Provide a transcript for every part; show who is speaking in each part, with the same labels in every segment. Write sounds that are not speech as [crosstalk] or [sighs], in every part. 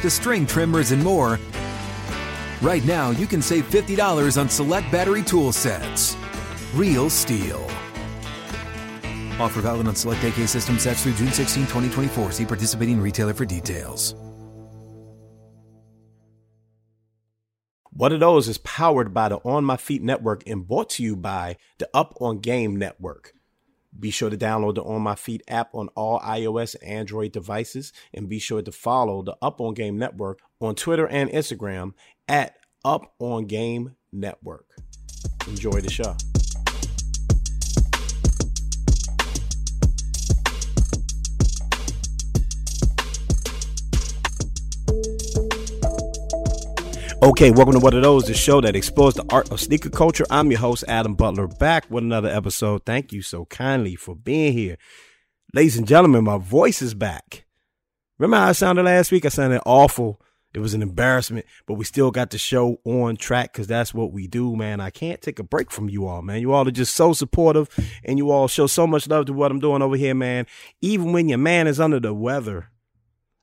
Speaker 1: to string trimmers and more, right now you can save $50 on select battery tool sets. Real STIHL. Offer valid on select AK system sets through June 16, 2024. See participating retailer for details.
Speaker 2: What Are Those is powered by the On My Feet network and brought to you by the Up on Game network. Be sure to download the On My Feet app on all iOS and Android devices, and be sure to follow the Up On Game Network on Twitter and Instagram at Up On Game Network. Enjoy the show. Okay, welcome to What Are Those, the show that explores the art of sneaker culture. I'm your host, Adam Butler, back with another episode. Thank you so kindly for being here. Ladies and gentlemen, my voice is back. Remember how I sounded last week? I sounded awful. It was an embarrassment, but we still got the show on track because that's what we do, man. I can't take a break from you all, man. You all are just so supportive and you all show so much love to what I'm doing over here, man. Even when your man is under the weather,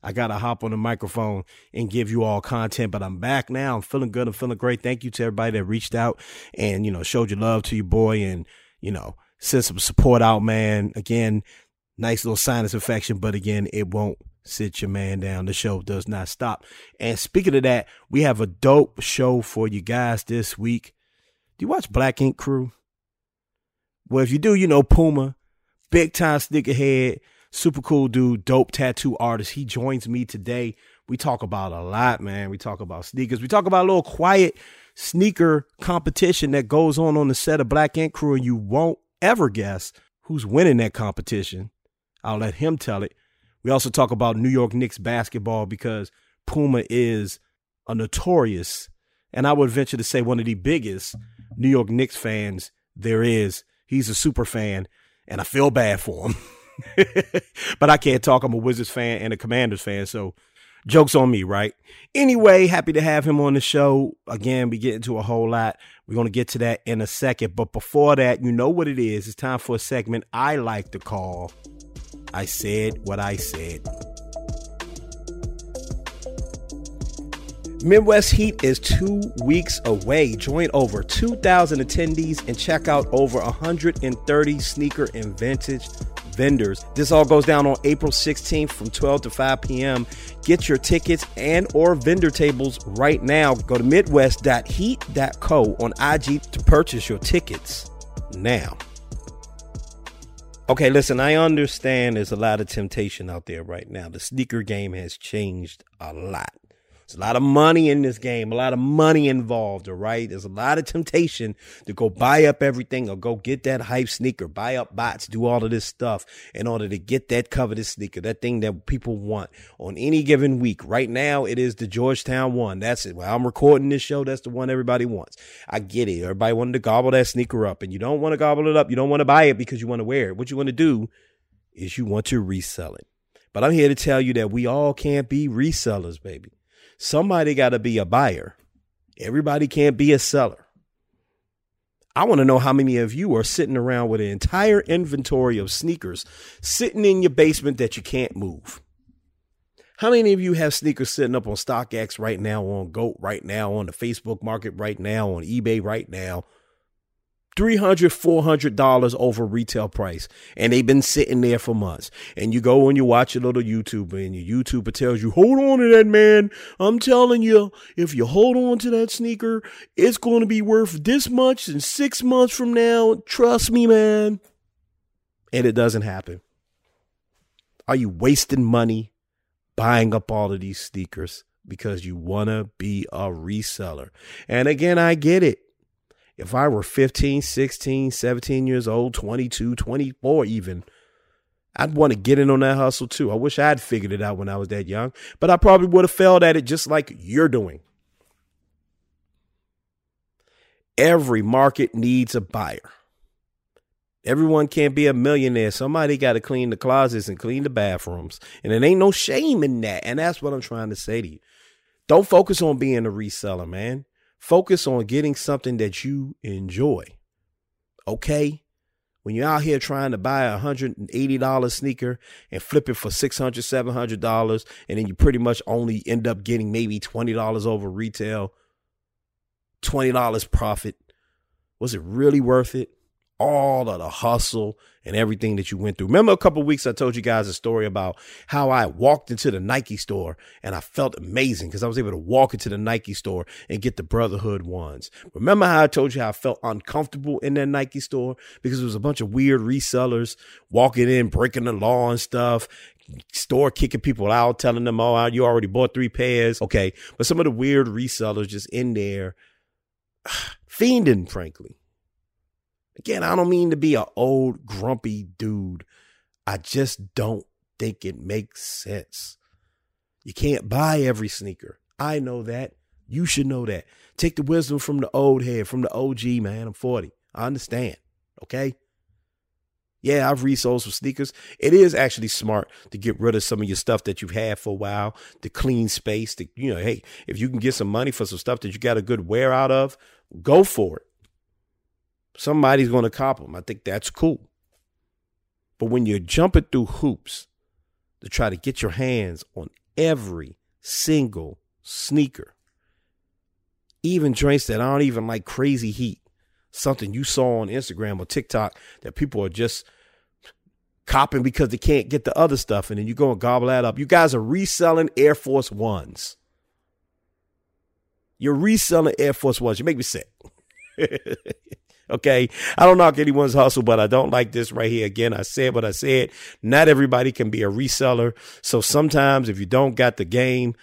Speaker 2: I got to hop on the microphone and give you all content, but I'm back now. I'm feeling good. I'm feeling great. Thank you to everybody that reached out and, you know, showed your love to your boy and, you know, sent some support out, man. Again, nice little sinus infection, but again, it won't sit your man down. The show does not stop. And speaking of that, we have a dope show for you guys this week. Do you watch Black Ink Crew? Well, if you do, you know Puma, big time sneakerhead super cool dude, dope tattoo artist. He joins me today. We talk about a lot, man. We talk about sneakers. We talk about a little quiet sneaker competition that goes on on the set of Black Ink Crew, and you won't ever guess who's winning that competition. I'll let him tell it. We also talk about New York Knicks basketball because Puma is a notorious, and I would venture to say one of the biggest New York Knicks fans there is. He's a super fan, and I feel bad for him. [laughs] [laughs] but I can't talk. I'm a Wizards fan and a Commanders fan, so jokes on me, right? Anyway, happy to have him on the show. Again, we get into a whole lot. We're going to get to that in a second. But before that, you know what it is. It's time for a segment I like to call I Said What I Said. Midwest Heat is two weeks away. Join over 2,000 attendees and check out over 130 sneaker and vintage vendors. This all goes down on April 16th from 12 to 5 p.m. Get your tickets and or vendor tables right now. Go to midwest.heat.co on IG to purchase your tickets now. Okay, listen, I understand there's a lot of temptation out there right now. The sneaker game has changed a lot. There's a lot of money in this game, a lot of money involved, all right? There's a lot of temptation to go buy up everything or go get that hype sneaker, buy up bots, do all of this stuff in order to get that coveted sneaker, that thing that people want on any given week. Right now, it is the Georgetown one. That's it. While I'm recording this show, that's the one everybody wants. I get it. Everybody wanted to gobble that sneaker up and you don't want to gobble it up. You don't want to buy it because you want to wear it. What you want to do is you want to resell it. But I'm here to tell you that we all can't be resellers, baby somebody got to be a buyer. Everybody can't be a seller. I want to know how many of you are sitting around with an entire inventory of sneakers sitting in your basement that you can't move. How many of you have sneakers sitting up on StockX right now, on GOAT right now, on the Facebook market right now, on eBay right now? $300, $400 over retail price. And they've been sitting there for months. And you go and you watch a little YouTuber and your YouTuber tells you, hold on to that, man. I'm telling you, if you hold on to that sneaker, it's going to be worth this much in six months from now. Trust me, man. And it doesn't happen. Are you wasting money buying up all of these sneakers because you want to be a reseller? And again, I get it if I were 15, 16, 17 years old, 22, 24 even, I'd want to get in on that hustle too. I wish I'd figured it out when I was that young, but I probably would have failed at it just like you're doing. Every market needs a buyer. Everyone can't be a millionaire. Somebody got to clean the closets and clean the bathrooms. And it ain't no shame in that. And that's what I'm trying to say to you. Don't focus on being a reseller, man. Focus on getting something that you enjoy. Okay? When you're out here trying to buy a $180 sneaker and flip it for $600, $700, and then you pretty much only end up getting maybe $20 over retail, $20 profit, was it really worth it? All of the hustle and everything that you went through. Remember a couple weeks I told you guys a story about how I walked into the Nike store and I felt amazing because I was able to walk into the Nike store and get the Brotherhood ones. Remember how I told you how I felt uncomfortable in that Nike store because it was a bunch of weird resellers walking in, breaking the law and stuff, store kicking people out, telling them, oh, you already bought three pairs. Okay. But some of the weird resellers just in there, [sighs] fiending, frankly. Again, I don't mean to be an old, grumpy dude. I just don't think it makes sense. You can't buy every sneaker. I know that. You should know that. Take the wisdom from the old head, from the OG, man. I'm 40. I understand. Okay? Yeah, I've resold some sneakers. It is actually smart to get rid of some of your stuff that you've had for a while, to clean space, to, you know, hey, if you can get some money for some stuff that you got a good wear out of, go for it. Somebody's going to cop them. I think that's cool. But when you're jumping through hoops to try to get your hands on every single sneaker, even joints that aren't even like crazy heat, something you saw on Instagram or TikTok that people are just copping because they can't get the other stuff, and then you go and gobble that up. You guys are reselling Air Force Ones. You're reselling Air Force Ones. You make me sick. [laughs] Okay. I don't knock anyone's hustle, but I don't like this right here. Again, I said what I said. Not everybody can be a reseller. So sometimes if you don't got the game,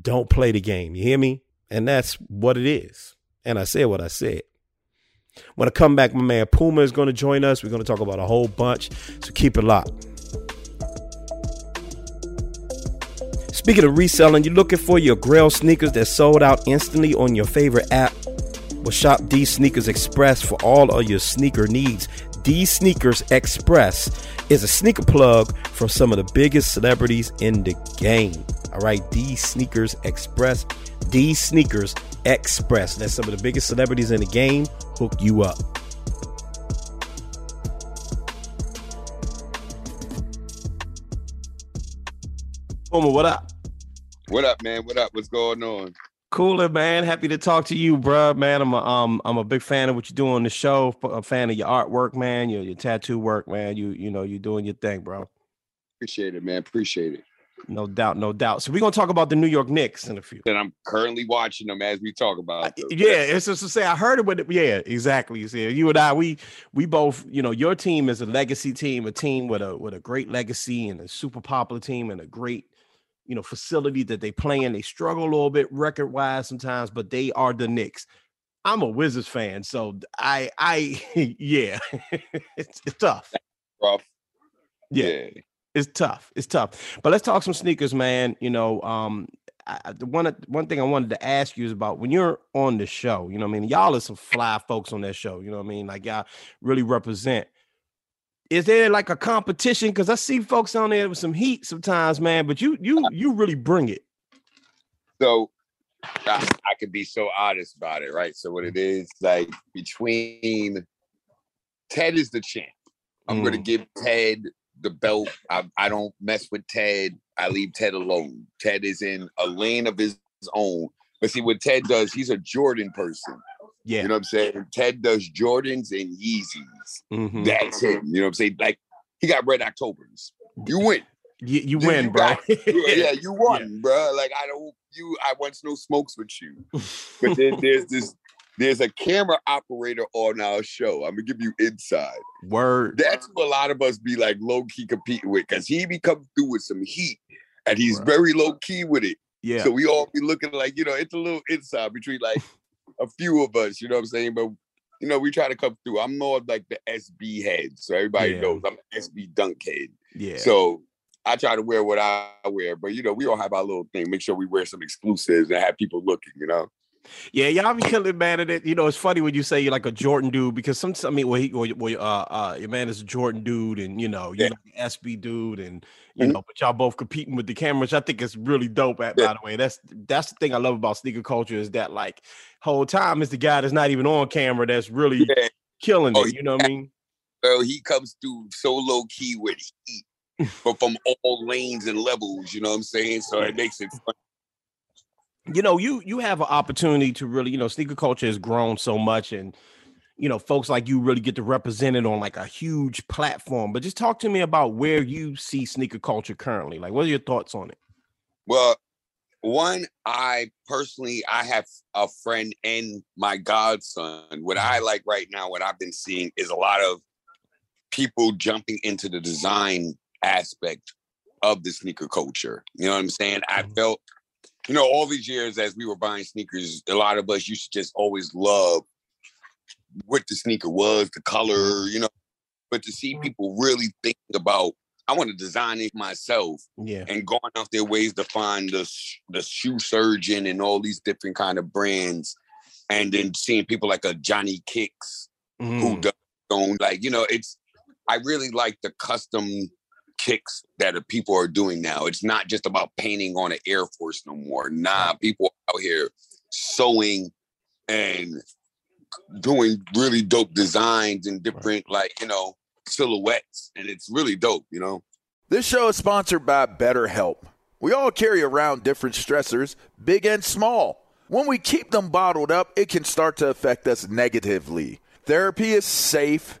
Speaker 2: don't play the game. You hear me? And that's what it is. And I said what I said. When I come back, my man Puma is going to join us. We're going to talk about a whole bunch. So keep it locked. Speaking of reselling, you're looking for your Grail sneakers that sold out instantly on your favorite app well, shop D Sneakers Express for all of your sneaker needs. D Sneakers Express is a sneaker plug from some of the biggest celebrities in the game. All right, D Sneakers Express. D Sneakers Express. That's some of the biggest celebrities in the game hook you up. Homer, what up?
Speaker 3: What up, man? What up? What's going on?
Speaker 2: Cooler, man. Happy to talk to you, bro. Man, I'm a um I'm a big fan of what you do on the show. A fan of your artwork, man. Your your tattoo work, man. You you know you're doing your thing, bro.
Speaker 3: Appreciate it, man. Appreciate it.
Speaker 2: No doubt, no doubt. So we're gonna talk about the New York Knicks in a few.
Speaker 3: And I'm currently watching them as we talk about.
Speaker 2: Them. Yeah, it's just to say I heard it with it. Yeah, exactly. You see, you and I, we we both, you know, your team is a legacy team, a team with a with a great legacy and a super popular team and a great you know, facility that they play in. They struggle a little bit record wise sometimes, but they are the Knicks. I'm a Wizards fan, so I, I, [laughs] yeah, [laughs] it's, it's tough.
Speaker 3: rough.
Speaker 2: Yeah. yeah. It's tough. It's tough. But let's talk some sneakers, man. You know, um, I, the one one thing I wanted to ask you is about when you're on the show. You know, I mean, y'all are some fly folks on that show. You know, I mean, like y'all really represent is there like a competition? Because I see folks on there with some heat sometimes, man. But you you you really bring it.
Speaker 3: So I, I can be so honest about it, right? So what it is like between Ted is the champ. I'm gonna
Speaker 2: Mm.
Speaker 3: give Ted the belt. I, I don't mess with Ted. I leave Ted alone. Ted is in a lane of his own. But see what Ted does, he's a Jordan person.
Speaker 2: Yeah.
Speaker 3: You know what I'm saying? Ted does Jordans and Yeezys.
Speaker 2: Mhm.
Speaker 3: That's him. You know what I'm saying? Like he got red Octobers. You win.
Speaker 2: You, you
Speaker 3: You-
Speaker 2: win,
Speaker 3: you
Speaker 2: bro.
Speaker 3: got- [laughs] yeah, yeah, you won, bro. Like I don't you I want no smokes with you. But [laughs] then there's this there's a camera operator on our show. I'm gonna give you inside.
Speaker 2: Word.
Speaker 3: That's who a lot of us be like low key competing with because he be coming through with some heat and he's
Speaker 2: Right.
Speaker 3: very low key with it.
Speaker 2: Yeah.
Speaker 3: So we all be looking like, you know, it's a little inside between like a few of us, you know what I'm saying? But you know, we try to come through. I'm more of like the SB head. So everybody
Speaker 2: Yeah.
Speaker 3: knows I'm SB dunk head.
Speaker 2: yeah.
Speaker 3: So I try to wear what I wear, but you know, we all have our little thing. Make sure we wear some exclusives and have people looking, you know.
Speaker 2: Yeah, y'all be killing man at it. You know, it's funny when you say you're like a Jordan dude because some I mean, well, he, well, well, uh, uh, your man is a Jordan dude, and you know, you're
Speaker 3: Yeah.
Speaker 2: like an SB dude, and you
Speaker 3: Mhm.
Speaker 2: know, but y'all both competing with the cameras. I think it's really dope. At
Speaker 3: Yeah.
Speaker 2: by the way, that's that's the thing I love about sneaker culture is that like whole time is the guy that's not even on camera that's really
Speaker 3: Yeah.
Speaker 2: killing
Speaker 3: Oh,
Speaker 2: it. You know what I mean? [laughs]
Speaker 3: Well, he comes through so low key with heat, but from all lanes and levels, you know what I'm saying? So it [laughs] makes it fun.
Speaker 2: You know you you have an opportunity to really you know sneaker culture has grown so much and you know folks like you really get to represent it on like a huge platform but just talk to me about where you see sneaker culture currently like what are your thoughts on it
Speaker 3: Well, one, I personally, I have a friend and my godson. What I like right now, what I've been seeing is a lot of people jumping into the design aspect of the sneaker culture. You know what I'm saying? I
Speaker 2: Mhm.
Speaker 3: felt, you know, all these years as we were buying sneakers, a lot of us used to just always love what the sneaker was, the color, you know. But to see people really think about, I want to design it myself
Speaker 2: yeah
Speaker 3: and going out their ways to find the the shoe surgeon and all these different kind of brands, and then seeing people like a Johnny Kicks who
Speaker 2: Mhm.
Speaker 3: does own like you know it's I really like the custom kicks that people are doing now. It's not just about painting on an Air Force no more. Nah, people out here sewing and doing really dope designs and different like you know silhouettes, and it's really dope. You know.
Speaker 4: This show is sponsored by BetterHelp. We all carry around different stressors, big and small. When we keep them bottled up, it can start to affect us negatively. Therapy is safe,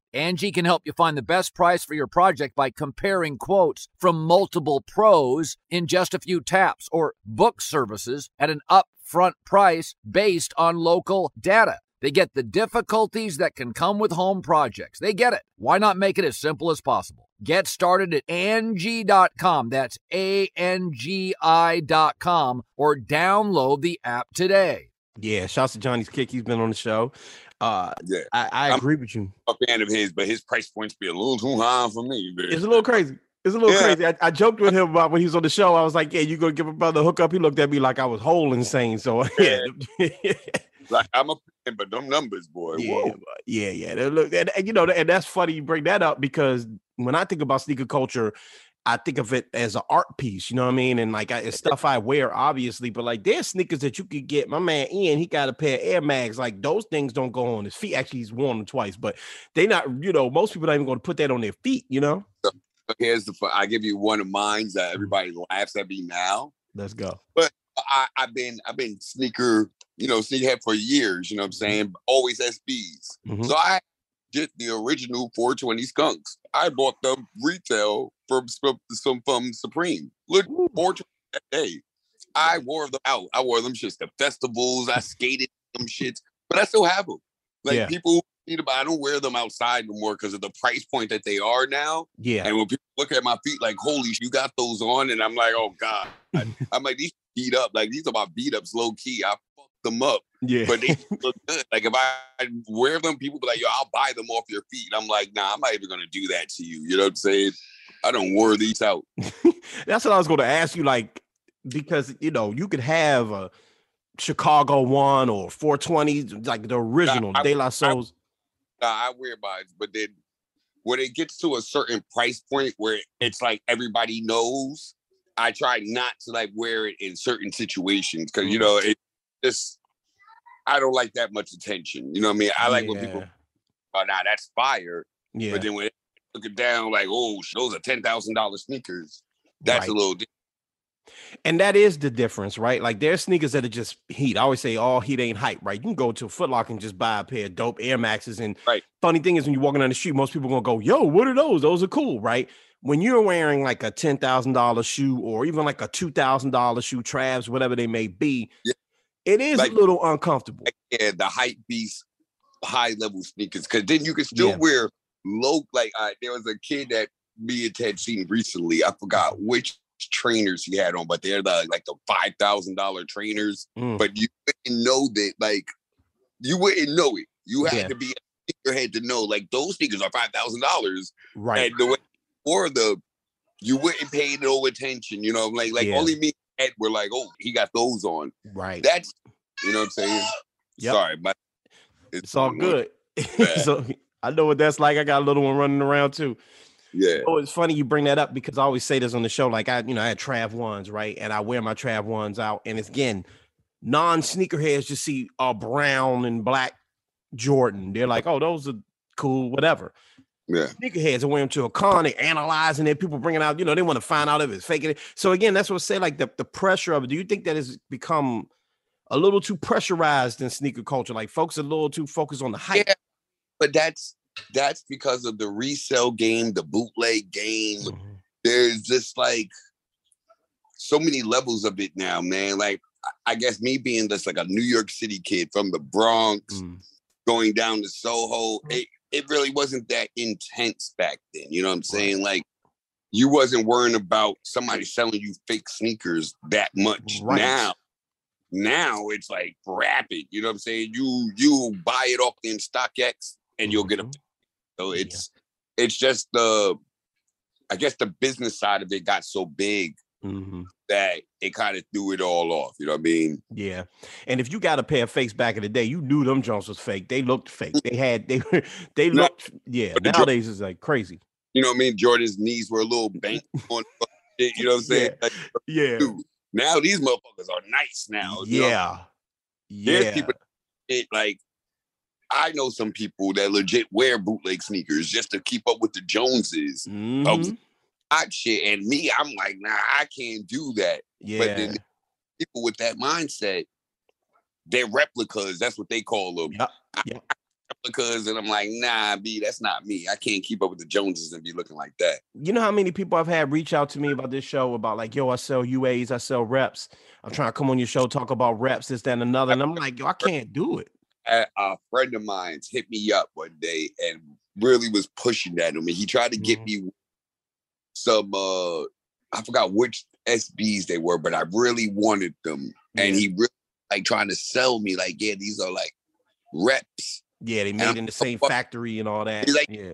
Speaker 5: Angie can help you find the best price for your project by comparing quotes from multiple pros in just a few taps or book services at an upfront price based on local data. They get the difficulties that can come with home projects. They get it. Why not make it as simple as possible? Get started at Angie.com. That's A N G I.com or download the app today.
Speaker 2: Yeah, shouts to Johnny's Kick. He's been on the show. Uh,
Speaker 3: Yeah.
Speaker 2: I, I agree with you.
Speaker 3: a fan of his, but his price points be a little too high for me. Man.
Speaker 2: It's a little crazy. It's a little
Speaker 3: Yeah.
Speaker 2: crazy. I, I joked with him about when he was on the show. I was like, "Yeah, you gonna give a brother a hookup?" He looked at me like I was whole insane. So [laughs] yeah, [laughs]
Speaker 3: like I'm a fan, but them numbers, boy.
Speaker 2: yeah,
Speaker 3: Whoa.
Speaker 2: yeah, yeah. They Look, and, and you know, and that's funny you bring that up because when I think about sneaker culture, I think of it as an art piece. You know what I mean? And like I, it's stuff I wear, obviously, but like there's sneakers that you could get. My man Ian, he got a pair of Air Mags. Like those things don't go on his feet. Actually, he's worn them twice, but they not. You know, most people not even going to put that on their feet. You know.
Speaker 3: But here's the. I give you one of mine that everybody laughs at me now.
Speaker 2: Let's go.
Speaker 3: I, I've been I've been sneaker, you know, sneakerhead for years. You know what I'm saying? Always SBs.
Speaker 2: Mhm.
Speaker 3: So I did the original 420 skunks. I bought them retail from from, from, Supreme. Look, 420 that day. I wore them out. I wore them shits to festivals. I skated them shits, but I still have them. Like
Speaker 2: Yeah.
Speaker 3: people need them. I don't wear them outside no more because of the price point that they are now.
Speaker 2: Yeah.
Speaker 3: And when people look at my feet, like, holy, you got those on, and I'm like, oh god. [laughs] I'm like, these beat up. Like these are my beat ups, low key. I them up,
Speaker 2: Yeah.
Speaker 3: but they [laughs] look good. Like if I wear them, people be like, yo, I'll buy them off your feet. I'm like, nah, I'm not even gonna do that to you. You know what I'm saying? I don't wear these out. [laughs]
Speaker 2: That's what I was going to ask you. Like, because you know, you could have a Chicago one or 420, like the original
Speaker 3: I-
Speaker 2: De La Souls.
Speaker 3: Nah, I wear mine, but then when it gets to a certain price point where it's like everybody knows, I try not to like wear it in certain situations because you mm-hmm. know it just I don't like that much attention. You know what I mean? I like when people oh nah, that's fire.
Speaker 2: Yeah.
Speaker 3: But then when look it down, like, oh, those are ten thousand dollar sneakers. That's a little. Di-
Speaker 2: And that is the difference, right? Like there's sneakers that are just heat. I always say all heat ain't hype, right? You can go to a Foot Locker and just buy a pair of dope Air Maxes. And
Speaker 3: Right.
Speaker 2: funny thing is when you're walking down the street, most people are gonna go, yo, what are those? Those are cool, right? When you're wearing like a ten thousand dollar shoe or even like a two thousand dollar shoe, Travs, whatever they may be,
Speaker 3: Yeah.
Speaker 2: It is
Speaker 3: Like-
Speaker 2: a little uncomfortable.
Speaker 3: yeah, the hype beast, high level sneakers, because then you can still
Speaker 2: Yeah.
Speaker 3: wear low. Like uh, there was a kid that me and Ted seen recently. I forgot which trainers he had on, but they're the like the five thousand dollar trainers.
Speaker 2: Mm.
Speaker 3: But you wouldn't know that, like you wouldn't know it. You had
Speaker 2: Yeah.
Speaker 3: to be a sneakerhead to know, like those sneakers are five thousand dollars.
Speaker 2: Right.
Speaker 3: and the way or the you wouldn't pay no attention, you know, like like
Speaker 2: Yeah.
Speaker 3: only me Ed were like, oh, he got those on.
Speaker 2: Right.
Speaker 3: That's you know what I'm saying.
Speaker 2: Yep.
Speaker 3: Sorry, but
Speaker 2: it's all good. [laughs] So I know what that's like. I got a little one running around too.
Speaker 3: Yeah,
Speaker 2: Oh, it's funny you bring that up because I always say this on the show. Like I, you know, I had Trav ones, right? And I wear my Trav ones out, and it's again, non-sneakerheads just see a brown and black Jordan. They're like, oh, those are cool, whatever.
Speaker 3: Yeah.
Speaker 2: Sneakerheads are wearing to a con, they analyzing it. People bringing out, you know, they want to find out if it's faking it. So again, that's what I say, like the, the pressure of it. Do you think that has become a little too pressurized in sneaker culture? Like folks are a little too focused on the hype.
Speaker 3: Yeah. But that's that's because of the resale game, the bootleg game.
Speaker 2: Mhm.
Speaker 3: There's just like so many levels of it now, man. Like I- guess me being just like a New York City kid from the Bronx,
Speaker 2: Mm.
Speaker 3: going down to Soho, it, it really wasn't that intense back then. You know what I'm saying? Like you wasn't worrying about somebody selling you fake sneakers that much.
Speaker 2: Right.
Speaker 3: Now, now it's like rapid. You know what I'm saying? You you buy it off in StockX and you'll get a
Speaker 2: Mhm. [laughs]
Speaker 3: so
Speaker 2: Yeah.
Speaker 3: it's it's just the I guess the business side of it got so big
Speaker 2: Mhm.
Speaker 3: That it kind of threw it all off. You know what I mean?
Speaker 2: Yeah, and if you got a pair of fakes back in the day, you knew them Jones was fake. They looked fake. They had they were [laughs] they looked yeah.
Speaker 3: the
Speaker 2: Nowadays it's like crazy.
Speaker 3: you know what I mean? Jordan's knees were a little bent [laughs] on you know what I'm saying? Like,
Speaker 2: Yeah.
Speaker 3: dude, now these motherfuckers are nice now. you know?
Speaker 2: Yeah.
Speaker 3: There's
Speaker 2: Yeah.
Speaker 3: people it like I know some people that legit wear bootleg sneakers just to keep up with the Joneses.
Speaker 2: Mhm.
Speaker 3: Hot shit. And me, I'm like, nah, I can't do that.
Speaker 2: Yeah.
Speaker 3: But then people with that mindset, they're replicas. That's what they call them.
Speaker 2: Yup, yup.
Speaker 3: Replicas, and I'm like, nah, B, that's not me. I can't keep up with the Joneses and be looking like that.
Speaker 2: you know how many people I've had reach out to me about this show about like, yo, I sell UAs, I sell reps. I'm trying to come on your show, talk about reps, this, that, and another. And I'm like, yo, I can't do it.
Speaker 3: A, friend of mine's hit me up one day and really was pushing that on me. He tried to get
Speaker 2: Mhm.
Speaker 3: me some uh I forgot which SBs they were, but I really wanted them. And he really like trying to sell me, like, yeah, these are like reps.
Speaker 2: Yeah, they made in the same factory and all that.
Speaker 3: He's like-
Speaker 2: yeah.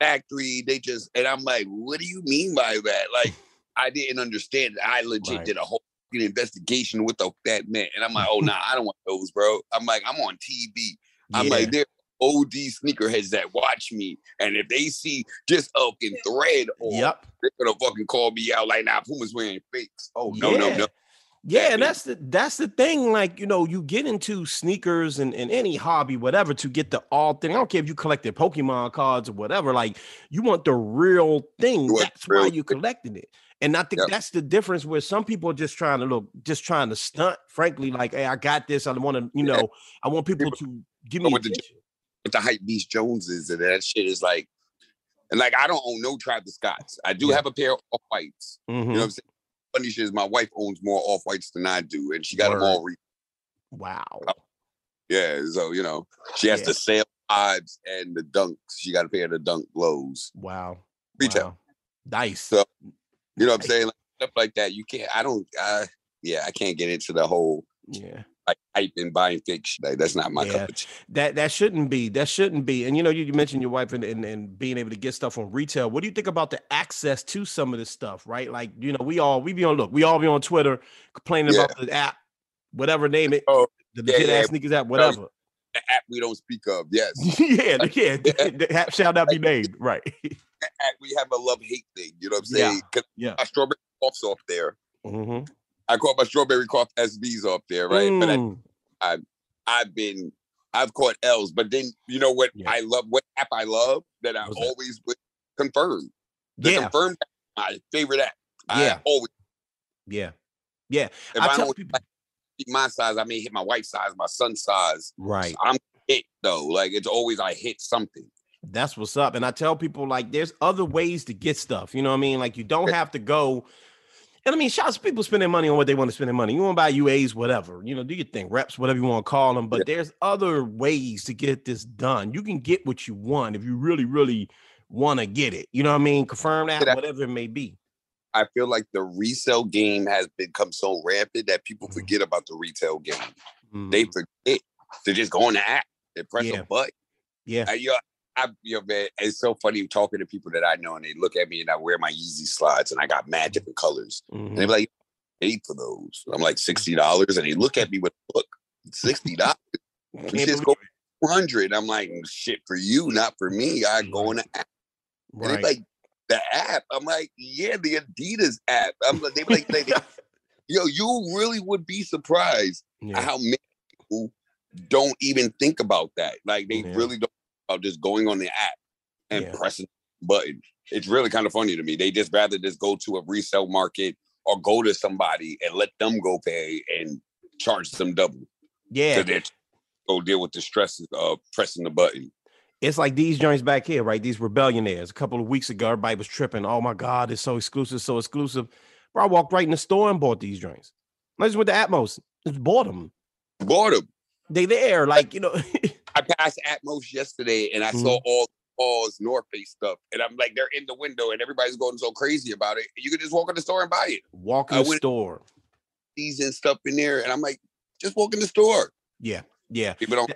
Speaker 3: factory. They just and I'm like, what do you mean by that? Like, [laughs] I didn't understand. it. I legit
Speaker 2: Right.
Speaker 3: did a whole investigation with the that meant, and I'm like, oh [laughs] nah, I don't want those, bro. I'm like, I'm on TV. I'm
Speaker 2: Yeah.
Speaker 3: like, they're OD sneakerheads that watch me, and if they see just a fucking thread, or
Speaker 2: Yep.
Speaker 3: they're gonna fucking call me out like, nah, Puma's wearing fakes. Oh no, no,
Speaker 2: Yeah.
Speaker 3: no.
Speaker 2: Yeah, and that's the that's the thing. Like, you know, you get into sneakers and, and any hobby, whatever, to get the all thing. I don't care if you collected Pokemon cards or whatever. Like, you want the real thing.
Speaker 3: You
Speaker 2: That's
Speaker 3: the
Speaker 2: why you
Speaker 3: thing.
Speaker 2: collected it. And I think
Speaker 3: Yep.
Speaker 2: that's the difference where some people are just trying to look, just trying to stunt, frankly, like, hey, I got this. I want to, you
Speaker 3: Yeah.
Speaker 2: know, I want people to give me attention.
Speaker 3: With the hype beast Joneses and that shit is like, and like I don't own no Travis Scotts. I do
Speaker 2: Yeah.
Speaker 3: have a pair of whites. You know what
Speaker 2: Mhm.
Speaker 3: I'm saying? Funny shit is my wife owns more off whites than I do, and she got them all. Re-
Speaker 2: Wow.
Speaker 3: yeah, so you know she has
Speaker 2: Yeah.
Speaker 3: the sale odds and the dunks. She got a pair of the dunk lows.
Speaker 2: Wow.
Speaker 3: Retail.
Speaker 2: Wow. Nice.
Speaker 3: So, You know what I'm saying? Like, stuff like that. You can't. I don't. I yeah, I can't get into the whole
Speaker 2: Yeah.
Speaker 3: Like hype and buying fiction. Like that's not my
Speaker 2: Yeah.
Speaker 3: cup of tea.
Speaker 2: That that shouldn't be. That shouldn't be. And you know, you, you mentioned your wife and, and and being able to get stuff on retail. What do you think about the access to some of this stuff? Right, like you know, we all we be on look, we all be on Twitter complaining
Speaker 3: Yeah.
Speaker 2: about the app, whatever name it,
Speaker 3: Oh,
Speaker 2: the
Speaker 3: yeah,
Speaker 2: legit
Speaker 3: yeah.
Speaker 2: ass sneakers app, whatever.
Speaker 3: The app we don't speak of. Yes, [laughs]
Speaker 2: yeah, the- yeah, [laughs] the, the app shall not be named. Right.
Speaker 3: We have a love hate thing. You know what I'm saying?
Speaker 2: Yeah.
Speaker 3: Yeah. Strawberry off there.
Speaker 2: hmm
Speaker 3: I caught my strawberry cough SBs off there, right? But I
Speaker 2: Mm.
Speaker 3: I've been I've caught L's, but then you know what
Speaker 2: Yeah.
Speaker 3: I love what app I love that I
Speaker 2: What's that?
Speaker 3: always would confirm. The
Speaker 2: yeah,
Speaker 3: confirm my favorite app.
Speaker 2: Yeah.
Speaker 3: I always
Speaker 2: yeah, yeah.
Speaker 3: if
Speaker 2: I
Speaker 3: I,
Speaker 2: tell
Speaker 3: don't
Speaker 2: people,
Speaker 3: hit my size, I may hit my wife's size, my son's size.
Speaker 2: right.
Speaker 3: I'm hit though. Like it's always I hit something.
Speaker 2: That's what's up. And I tell people like there's other ways to get stuff. You know what I mean? Like you don't have to go. And I mean, shout out to people spending money on what they want to spend their money. You want to buy UAs, whatever, you know, do your thing, reps, whatever you want to call them. But there's other ways to get this done. You can get what you want if you really, really want to get it. You know what I mean? Confirm that, whatever it may be.
Speaker 3: I feel like the resale game has become so rampant that people
Speaker 2: Mhm.
Speaker 3: forget about the retail game. They
Speaker 2: Mhm.
Speaker 3: forget to just go on the app and press
Speaker 2: Yeah.
Speaker 3: a button.
Speaker 2: yeah.
Speaker 3: I, I, yo, man, it's so funny talking to people that I know and they look at me and I wear my Yeezy slides and I got mad different colors. And
Speaker 2: they're
Speaker 3: mm-hmm. like, paid for those. I'm like, $60. And they look at me with, look, $60.
Speaker 2: Can't
Speaker 3: shit's
Speaker 2: believe
Speaker 3: go-
Speaker 2: it.
Speaker 3: 100 I'm like, shit for you, not for me. I go on the app. And they
Speaker 2: Right.
Speaker 3: like, the app. I'm like, yeah, the Adidas app. I'm like, they like, they, they- [laughs] yo, you really would be surprised
Speaker 2: yeah.
Speaker 3: how many people don't even think about that. Like they
Speaker 2: Yeah.
Speaker 3: really don't about just going on the app and
Speaker 2: Yeah.
Speaker 3: pressing the button. It's really kind of funny to me. They just rather just go to a resale market or go to somebody and let them go pay and charge them double.
Speaker 2: yeah.
Speaker 3: So go deal with the stress of pressing the button.
Speaker 2: it's like these joints back here, right? These rebellionaires. A couple of weeks ago, everybody was tripping. Oh my God, it's so exclusive, so exclusive. Bro, I walked right in the store and bought these joints. I just went to Atmos, just bought them.
Speaker 3: Bought them.
Speaker 2: They there, like you know. [laughs]
Speaker 3: I passed Atmos yesterday and I
Speaker 2: Mm-hmm.
Speaker 3: saw all Paul's North Face stuff. And I'm like, they're in the window and everybody's going so crazy about it. You could just walk in the store and buy it.
Speaker 2: walk in
Speaker 3: I
Speaker 2: the store.
Speaker 3: These and stuff in there. And I'm like, just walk in the store.
Speaker 2: Yeah, yeah,
Speaker 3: People don't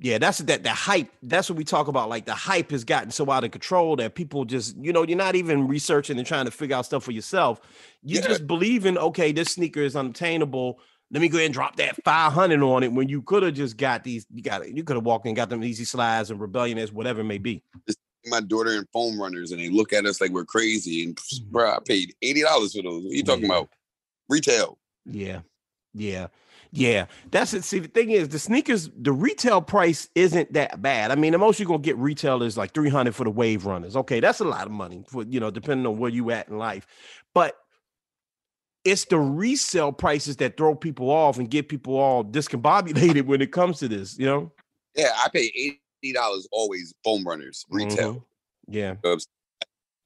Speaker 2: yeah. That's that. The hype. That's what we talk about. Like the hype has gotten so out of control that people just, you know, you're not even researching and trying to figure out stuff for yourself. You
Speaker 3: Yeah.
Speaker 2: just believe in, okay, this sneaker is unobtainable. Let me go ahead and drop that 500 on it when you could have just got these. You got it. You could have walked in, got them Yeezy slides and rebellionaires whatever it may be.
Speaker 3: my daughter in foam runners and they look at us like we're crazy. And
Speaker 2: Mm-hmm.
Speaker 3: bro, I paid eighty dollars for those. What are you talking
Speaker 2: Yeah.
Speaker 3: about? Retail.
Speaker 2: Yeah. Yeah. Yeah. That's it. See, the thing is, the sneakers, the retail price isn't that bad. I mean, the most you're gonna get retail is like 300 for the wave runners. Okay, that's a lot of money for you know, depending on where you at in life. But it's the resale prices that throw people off and get people all discombobulated when it comes to this, you know?
Speaker 3: Yeah, I pay eighty dollars always foam runners retail.
Speaker 2: Mhm. Yeah.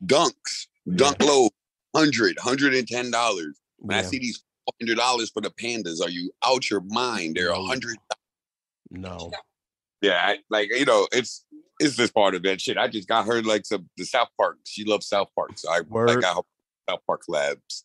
Speaker 3: Dunks, dunk low, 100 110 dollars. When I see these hundred dollars for the pandas, are you out your mind? They're a
Speaker 2: No.
Speaker 3: hundred.
Speaker 2: No.
Speaker 3: Yeah, I, like you know, it's it's just part of that shit. I just got her like some the South Park. She loves South Park, so I, I got her South Park labs.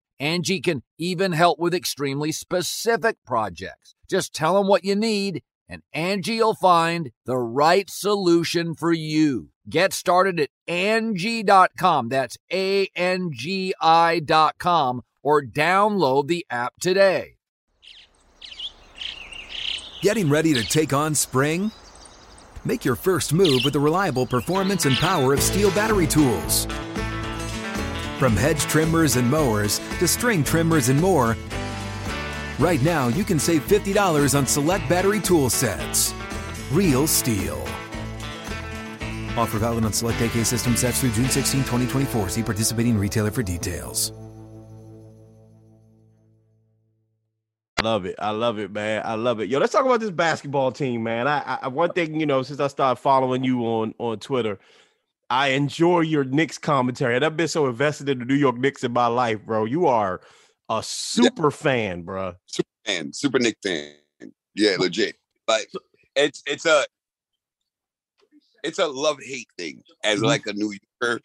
Speaker 5: Angie can even help with extremely specific projects. Just tell them what you need, and Angie'll find the right solution for you. Get started at Angie.com. That's A N G I.com or download the app today.
Speaker 1: Getting ready to take on spring? Make your first move with the reliable performance and power of STIHL battery tools. From hedge trimmers and mowers to string trimmers and more, right now you can save $50 on select battery tool sets. Real STIHL. Offer valid on select AK system sets through June 16, 2024. See participating retailer for details.
Speaker 2: I love it. I love it, man. I love it. Yo, let's talk about this basketball team, man. I, I one thing, you know, since I started following you on on Twitter, I enjoy your Knicks commentary. And I've been so invested in the New York Knicks in my life, bro. You are a super fan, bro.
Speaker 3: Super fan, super Knick fan. Yeah, legit. Like it's it's a it's a love hate thing. As
Speaker 2: Mhm.
Speaker 3: like a New Yorker,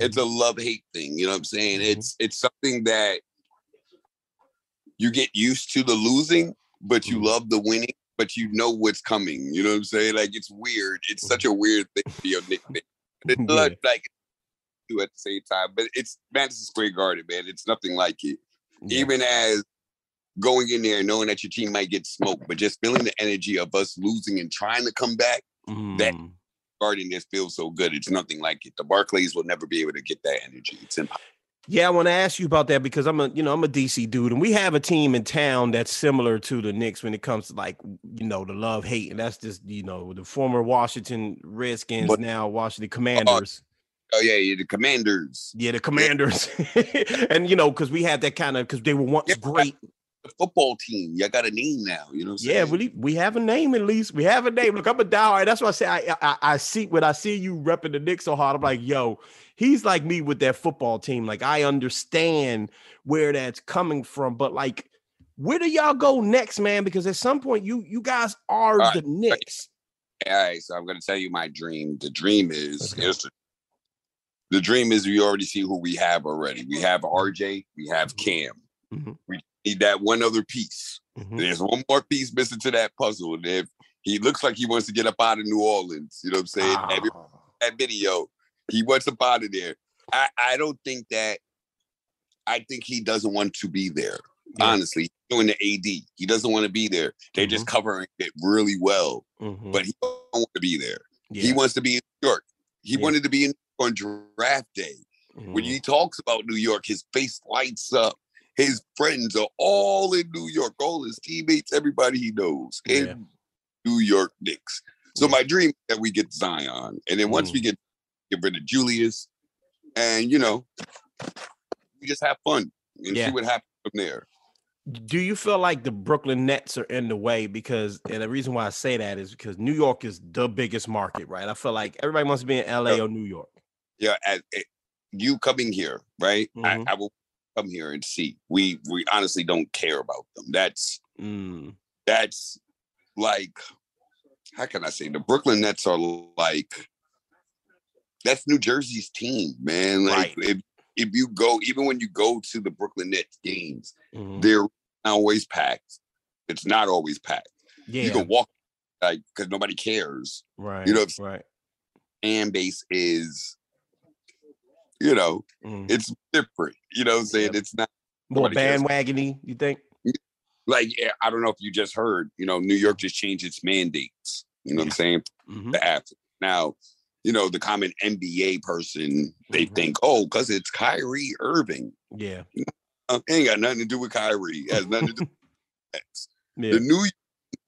Speaker 3: it's a love hate thing. You know what I'm saying?
Speaker 2: Mhm.
Speaker 3: It's it's something that you get used to the losing, but you love the winning, but you know what's coming. You know what I'm saying? Like it's weird. It's such a weird thing to be a Knick fan. It's [laughs]
Speaker 2: Yeah.
Speaker 3: like, do at the same time, but it's Madison Square Garden, man. It's nothing like it.
Speaker 2: Yeah.
Speaker 3: Even as going in there knowing that your team might get smoked, but just feeling the energy of us losing and trying to come back, that-
Speaker 2: Mm.
Speaker 3: Garden just feels so good. It's nothing like it. The Barclays will never be able to get that energy. It's impossible.
Speaker 2: Yeah, I want to ask you about that because I'm a, you know, I'm a DC dude, and we have a team in town that's similar to the Knicks when it comes to like, you know, the love hate, and that's just, you know, the former Washington Redskins,
Speaker 3: But-
Speaker 2: now Washington oh, oh, Commanders.
Speaker 3: Oh yeah, yeah, the Commanders,
Speaker 2: yeah, the Commanders, [laughs] and you know, because we had that kind of because they were once
Speaker 3: Yeah,
Speaker 2: great.
Speaker 3: The football team. Y'all got a name now. You know. What I'm
Speaker 2: Yeah, we we have a name at least. We have a name. Look, I'm a diehard. That's why I say I, I I see when I see you repping the Knicks so hard. I'm like, yo, he's like me with that football team. Like I understand where that's coming from, but like, where do y'all go next, man? Because at some point, you you guys are
Speaker 3: All
Speaker 2: the Knicks.
Speaker 3: All right, so I'm gonna tell you my dream. The dream is
Speaker 2: Let's
Speaker 3: the, the dream is we already see who we have already. We have RJ, we have Cam.
Speaker 2: Mhm.
Speaker 3: We need that one other piece.
Speaker 2: Mhm.
Speaker 3: There's one more piece missing to that puzzle. And if he looks like he wants to get up out of New Orleans, you know what I'm saying? Every
Speaker 2: Ah.
Speaker 3: that video, he wants up out of there. I, I don't think that I think he doesn't want to be there. Yeah. Honestly, doing the AD, he doesn't want to be there. They're mm-hmm. just covering it really well, mm-hmm. but he don't want to be there. Yeah. He wants to be in New York. He yeah. wanted to be in on draft day. Mm-hmm. When he talks about New York, his face lights up. His friends are all in New York, all his teammates, everybody he knows in New York Knicks. So my dream that we get Zion, and then once we mm. get get rid of Julius, and you know, we just have fun and see what happens from there.
Speaker 2: Do you feel like the Brooklyn Nets are in the way? Because and the reason why I say that is because New York is the biggest market, right? I feel like everybody wants to be in LA or New York.
Speaker 3: Yeah, as, as you coming here, right? Mm-hmm. I, I, will come here and see. We we honestly don't care about them. That's mm. that's like how can I say the Brooklyn Nets are like that's New Jersey's team, man. Like right. if if you go, even when you go to the Brooklyn Nets games, mm-hmm. they're always packed. It's not always packed. Yeah. You can walk like because nobody cares.
Speaker 2: Right.
Speaker 3: You know,
Speaker 2: right.
Speaker 3: Fan base is, you know, mm. it's different. You know what I'm saying? Yep. It's not
Speaker 2: more bandwagony, you think?
Speaker 3: Like, I don't know if you just heard, you know, New York just changed its mandates. You know yeah. what I'm saying? Mm-hmm. The app. Now, you know, the common NBA person, they mm-hmm. think, oh, because it's Kyrie Irving.
Speaker 2: Yeah.
Speaker 3: Uh, ain't got nothing to do with Kyrie. It has nothing to do [laughs] with yeah. The New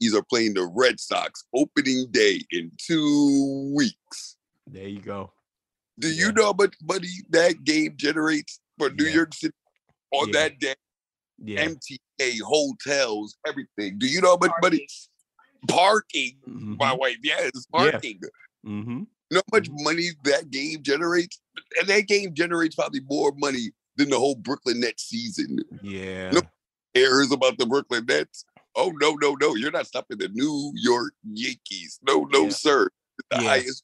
Speaker 3: Yankees are playing the Red Sox opening day in two weeks.
Speaker 2: There you go.
Speaker 3: Do yeah. you know how much money that game generates for New yeah. York City on that day? Yeah. MTA, hotels, everything. Do you know how much money? Parking, mm-hmm. my wife. Yes, parking. Mm-hmm. You know how much mm-hmm. money that game generates? And that game generates probably more money than the whole Brooklyn Nets season.
Speaker 2: Yeah.
Speaker 3: No cares about the Brooklyn Nets. Oh no, no, no. You're not stopping the New York Yankees. No, no, yeah. sir. The yeah. highest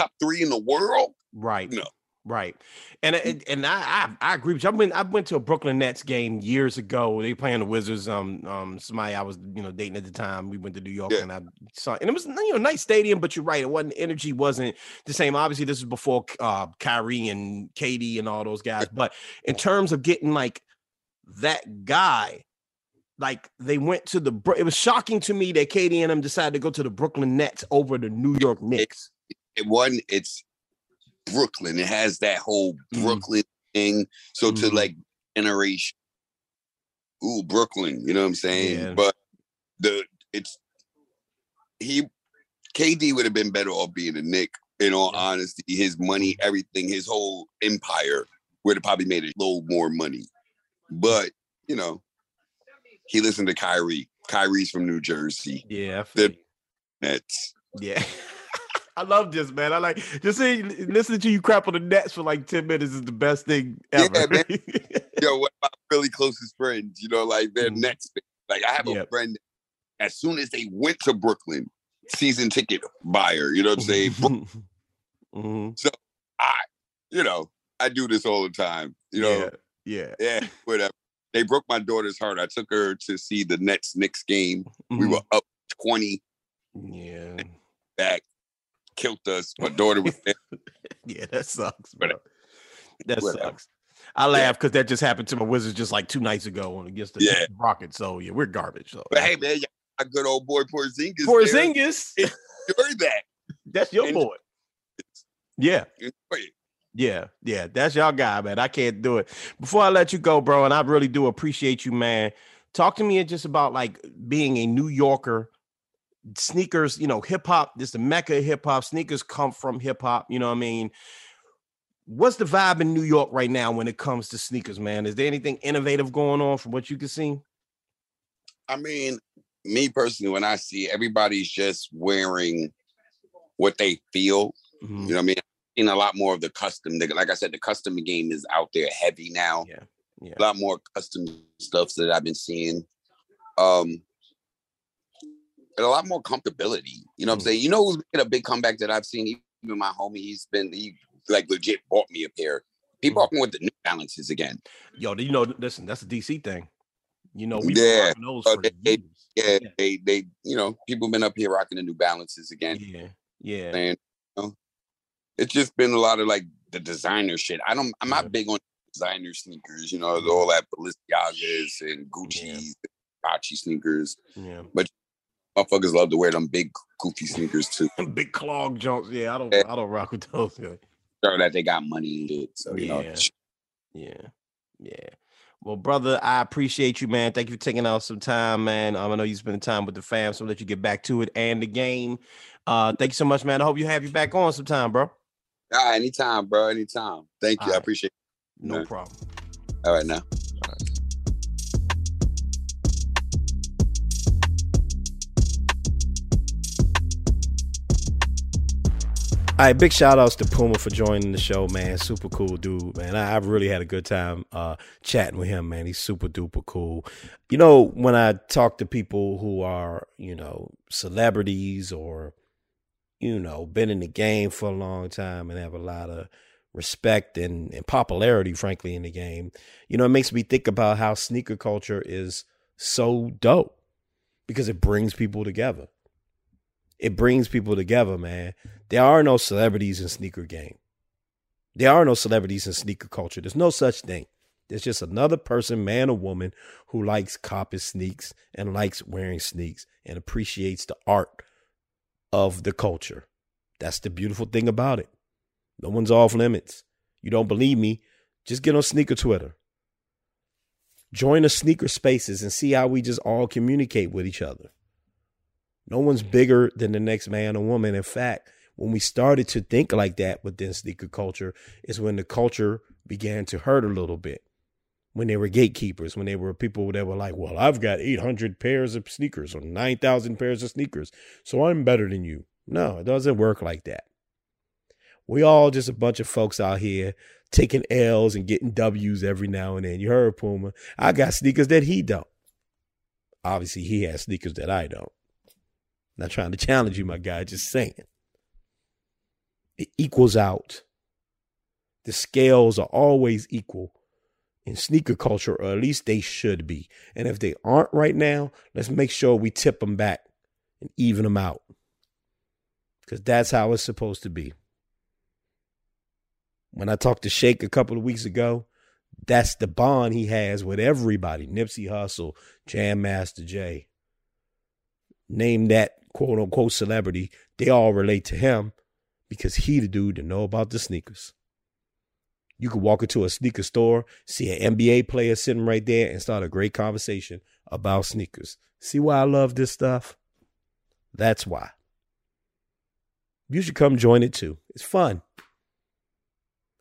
Speaker 3: top three in the world.
Speaker 2: Right.
Speaker 3: No.
Speaker 2: Right, and and, and I, I, I agree with you. I went I went to a Brooklyn Nets game years ago. They playing the Wizards. Um, um, somebody I was you know dating at the time. We went to New York, yeah. and I saw, and it was you know nice stadium. But you're right, it wasn't energy wasn't the same. Obviously, this is before uh Kyrie and KD and all those guys. But in terms of getting like that guy, like they went to the. It was shocking to me that KD and them decided to go to the Brooklyn Nets over the New York Knicks.
Speaker 3: Wasn't. It's Brooklyn. It has that whole mm-hmm. Brooklyn mm. thing. So mm. to like generation, ooh, Brooklyn, you know what I'm saying? Yeah. But the it's he KD would have been better off being a Knick. in all yeah. honesty. His money, everything, his whole empire would have probably made a little more money. But, you know, he listened to Kyrie. Kyrie's from New Jersey.
Speaker 2: Yeah.
Speaker 3: The Nets.
Speaker 2: Yeah. [laughs] I love this, man. I like just saying, listening to you crap on the Nets for like 10 minutes is the best thing ever. Yeah, man. [laughs]
Speaker 3: Yo, of my really closest friends, you know, like they're mm-hmm. Nets. Like I have a yep. friend, as soon as they went to Brooklyn, season ticket buyer, you know what I'm saying? [laughs] mm-hmm. So I, you know, I do this all the time, you know.
Speaker 2: Yeah.
Speaker 3: Yeah, yeah whatever. They broke my daughter's heart. I took her to see the Nets Knicks game. Mm-hmm. We were up 20.
Speaker 2: Yeah.
Speaker 3: Back killed us. My daughter was [laughs]
Speaker 2: yeah, that sucks, uh, bro. That Whatever. sucks. I laugh because yeah. that just happened to my Wizards just like two nights ago on against the yeah. Rockets. So yeah, we're garbage. So.
Speaker 3: But hey, man, a good old boy Porzingis.
Speaker 2: Porzingis,
Speaker 3: enjoy that.
Speaker 2: That's your enjoy. boy. Yeah. Yeah, yeah, that's y'all guy, man. I can't do it. Before I let you go, bro, and I really do appreciate you, man. Talk to me just about like being a New Yorker sneakers, you know, hip hop, this is the mecca of hip hop. Sneakers come from hip hop, you know what I mean? What's the vibe in New York right now when it comes to sneakers, man? Is there anything innovative going on from what you can see?
Speaker 3: I mean, me personally, when I see everybody's just wearing what they feel, mm-hmm. you know what I mean? In a lot more of the custom. Like I said, the custom game is out there heavy now.
Speaker 2: Yeah. yeah.
Speaker 3: A lot more custom stuff that I've been seeing. Um, a lot more comfortability. You know what I'm mm. saying? You know who's making a big comeback that I've seen? Even my homie, he's been he like legit bought me a pair. People mm. with the New Balances again.
Speaker 2: Yo, you know, listen, that's a DC thing. You know, we
Speaker 3: yeah, uh, they, yeah, yeah, they they you know people been up here rocking the New Balances again.
Speaker 2: Yeah, yeah.
Speaker 3: And you know, it's just been a lot of like the designer shit. I don't. I'm not big on designer sneakers, you know, all that Balenciagas and Gucci's, yeah. Gucci sneakers.
Speaker 2: Yeah.
Speaker 3: But motherfuckers love to wear them big goofy sneakers too.
Speaker 2: big clog jumps. Yeah, I don't yeah. I don't rock with those. Yeah.
Speaker 3: Sure that they got money and it. So you
Speaker 2: yeah.
Speaker 3: know.
Speaker 2: Yeah. Yeah. Well, brother, I appreciate you, man. Thank you for taking out some time, man. Um, I know you spending time with the fam, so I'll let you get back to it and the game. Uh, thank you so much, man. I hope you have you back on sometime, bro.
Speaker 3: Ah, anytime, bro. Anytime. Thank you. All I appreciate
Speaker 2: it. No man. problem.
Speaker 3: All right now.
Speaker 2: All right, big shout outs to Puma for joining the show, man. Super cool dude, man. I, have really had a good time uh, chatting with him, man. He's super duper cool. You know, when I talk to people who are, you know, celebrities or, you know, been in the game for a long time and have a lot of respect and, and popularity, frankly, in the game, you know, it makes me think about how sneaker culture is so dope because it brings people together it brings people together, man. There are no celebrities in sneaker game. There are no celebrities in sneaker culture. There's no such thing. There's just another person, man or woman, who likes copping sneaks and likes wearing sneaks and appreciates the art of the culture. That's the beautiful thing about it. No one's off limits. You don't believe me? Just get on sneaker Twitter. Join the sneaker spaces and see how we just all communicate with each other. No one's bigger than the next man or woman. In fact, when we started to think like that within sneaker culture, is when the culture began to hurt a little bit. When they were gatekeepers, when they were people that were like, well, I've got 800 pairs of sneakers or 9,000 pairs of sneakers, so I'm better than you. No, it doesn't work like that. We all just a bunch of folks out here taking L's and getting W's every now and then. You heard Puma. I got sneakers that he don't. Obviously, he has sneakers that I don't. Not trying to challenge you, my guy, just saying. It equals out. The scales are always equal in sneaker culture, or at least they should be. And if they aren't right now, let's make sure we tip them back and even them out. Because that's how it's supposed to be. When I talked to Shake a couple of weeks ago, that's the bond he has with everybody Nipsey Hussle, Jam Master Jay. Name that quote unquote celebrity, they all relate to him because he the dude to know about the sneakers. You could walk into a sneaker store, see an NBA player sitting right there, and start a great conversation about sneakers. See why I love this stuff? That's why. You should come join it too. It's fun.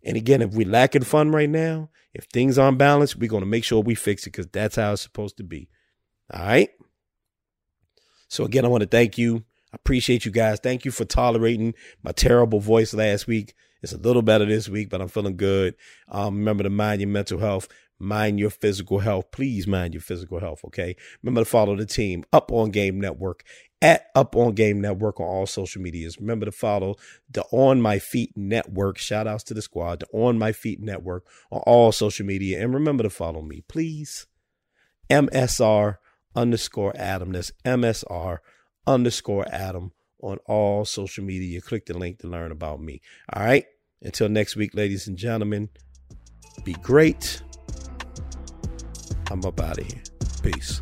Speaker 2: And again, if we're lacking fun right now, if things aren't balanced, we're going to make sure we fix it because that's how it's supposed to be. All right? So again, I want to thank you. I appreciate you guys. Thank you for tolerating my terrible voice last week. It's a little better this week, but I'm feeling good. Um, remember to mind your mental health, mind your physical health. Please mind your physical health. Okay. Remember to follow the team up on Game Network at Up on Game Network on all social medias. Remember to follow the On My Feet Network. Shout outs to the squad, the On My Feet Network on all social media. And remember to follow me, please. MSR underscore Adam. That's MSR underscore Adam on all social media. Click the link to learn about me. All right. Until next week, ladies and gentlemen, be great. I'm up out of here. Peace.